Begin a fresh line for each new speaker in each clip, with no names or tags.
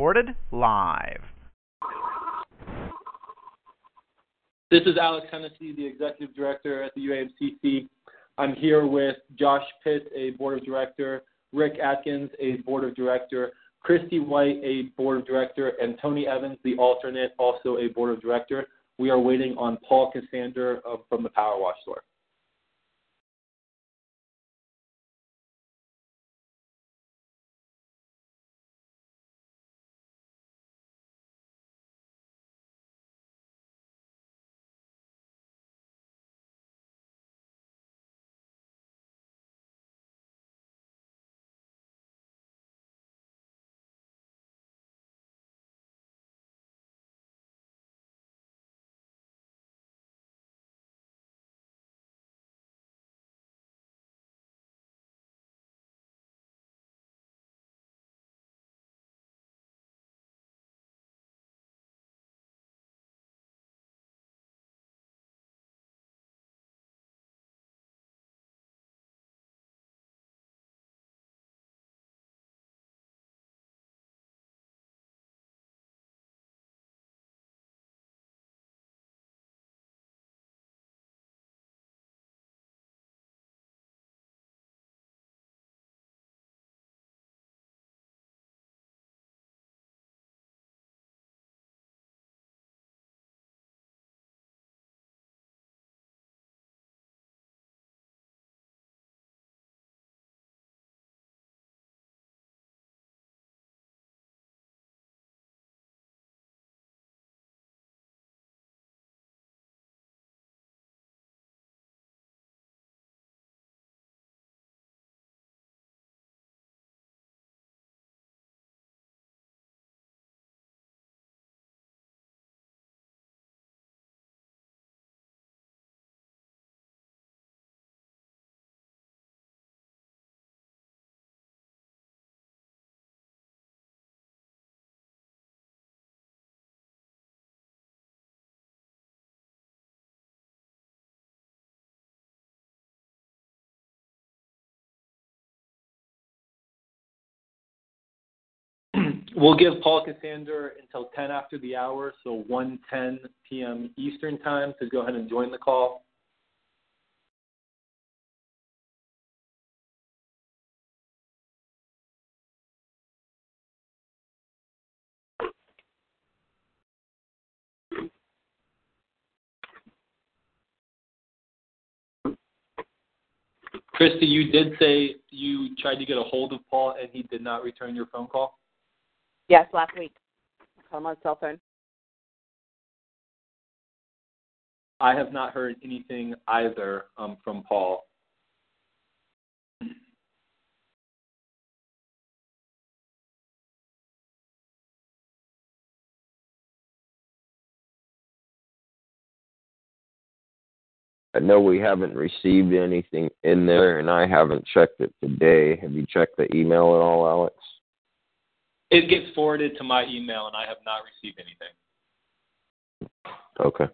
Recorded live.
This is Alex Hennessy, the Executive Director at the UAMCC. I'm here with Josh Pitt, a Board of Director, Rick Atkins, a Board of Director, Christy White, a Board of Director, and Tony Evans, the alternate, also a Board of Director. We are waiting on Paul Cassander from the Power Wash store. We'll give Paul Cassander until 10 after the hour, so 1:10 p.m. Eastern Time to go ahead and join the call. Christy, you did say you tried to get a hold of Paul and he did not return your phone call?
Yes, last week. I called him on cell phone.
I have not heard anything either um, from Paul.
I know we haven't received anything in there, and I haven't checked it today. Have you checked the email at all, Alex?
It gets forwarded to my email, and I have not received anything.
Okay.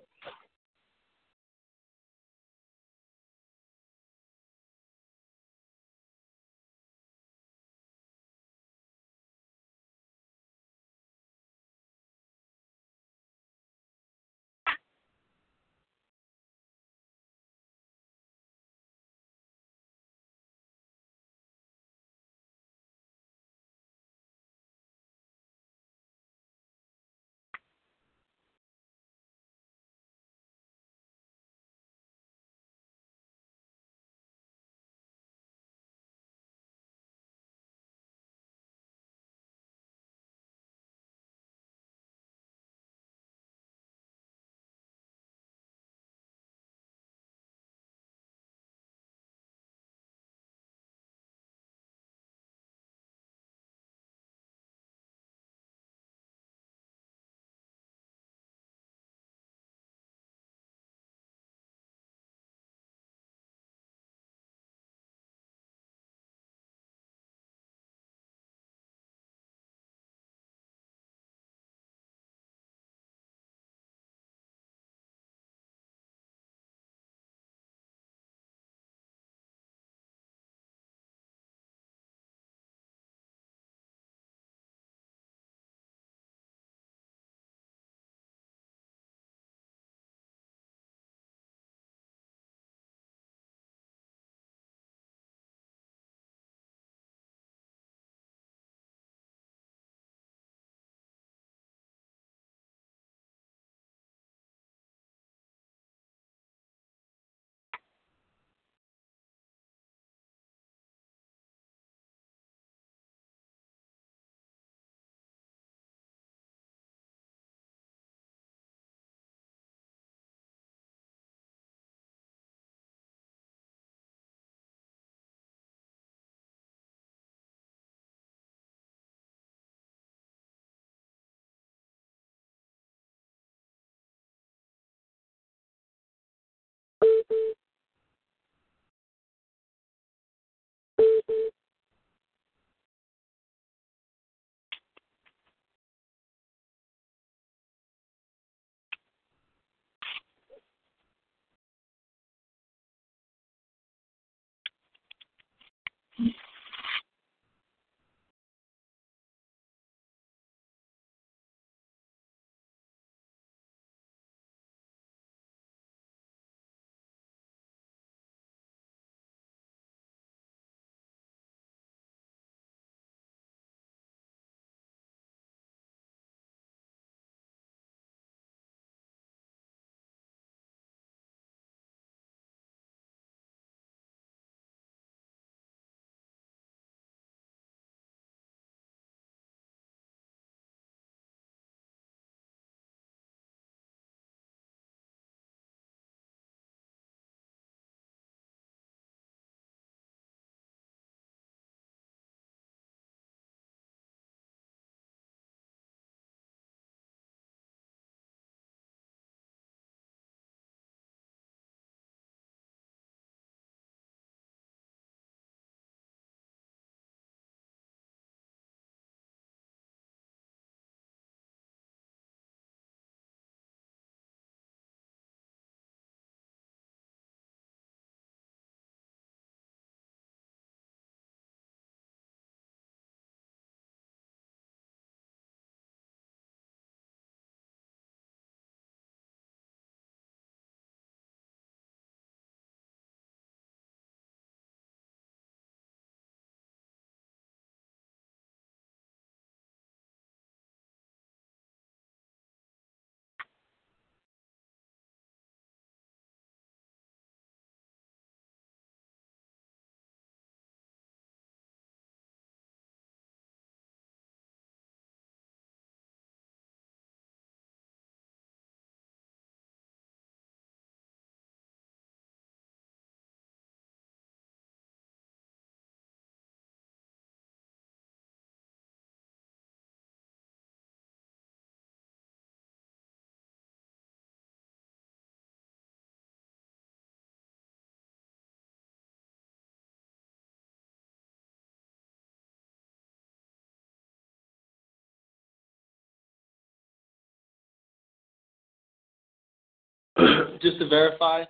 Just to verify,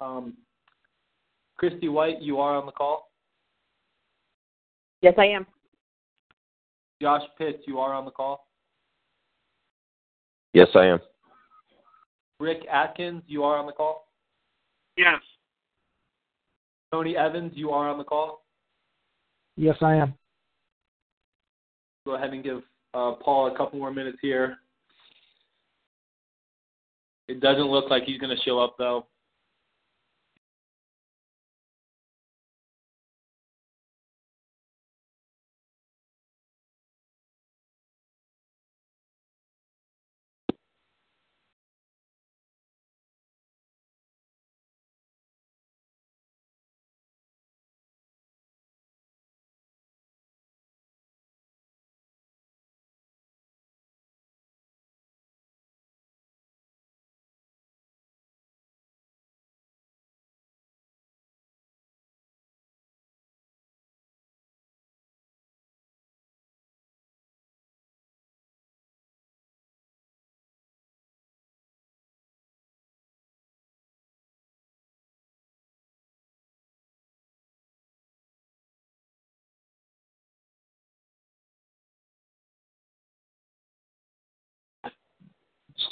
um, Christy White, you are on the call.
Yes, I am.
Josh Pitts, you are on the call.
Yes, I am.
Rick Atkins, you are on the call.
Yes.
Tony Evans, you are on the call.
Yes, I am.
Go ahead and give uh, Paul a couple more minutes here. It doesn't look like he's going to show up, though.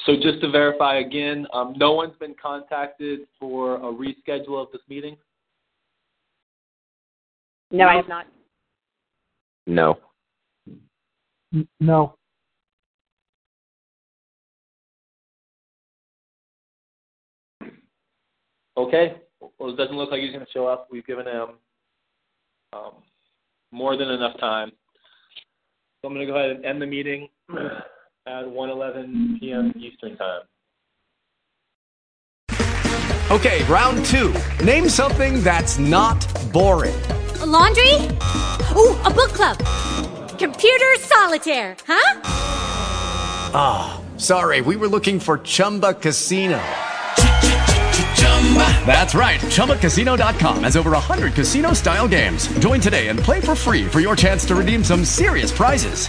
So just to verify again, um, no one's been contacted for a reschedule of this meeting?
No, I have not.
No.
N- No.
Okay. Well, it doesn't look like he's going to show up. We've given him um, more than enough time. So I'm going to go ahead and end the meeting at 1:11 p.m. Eastern Time.
Okay, round two. Name something that's not boring.
A laundry? Ooh, a book club. Computer solitaire, huh?
Ah, oh, sorry, we were looking for Chumba Casino. That's right. ChumbaCasino.com has over 100 casino style games. Join today and play for free for your chance to redeem some serious prizes.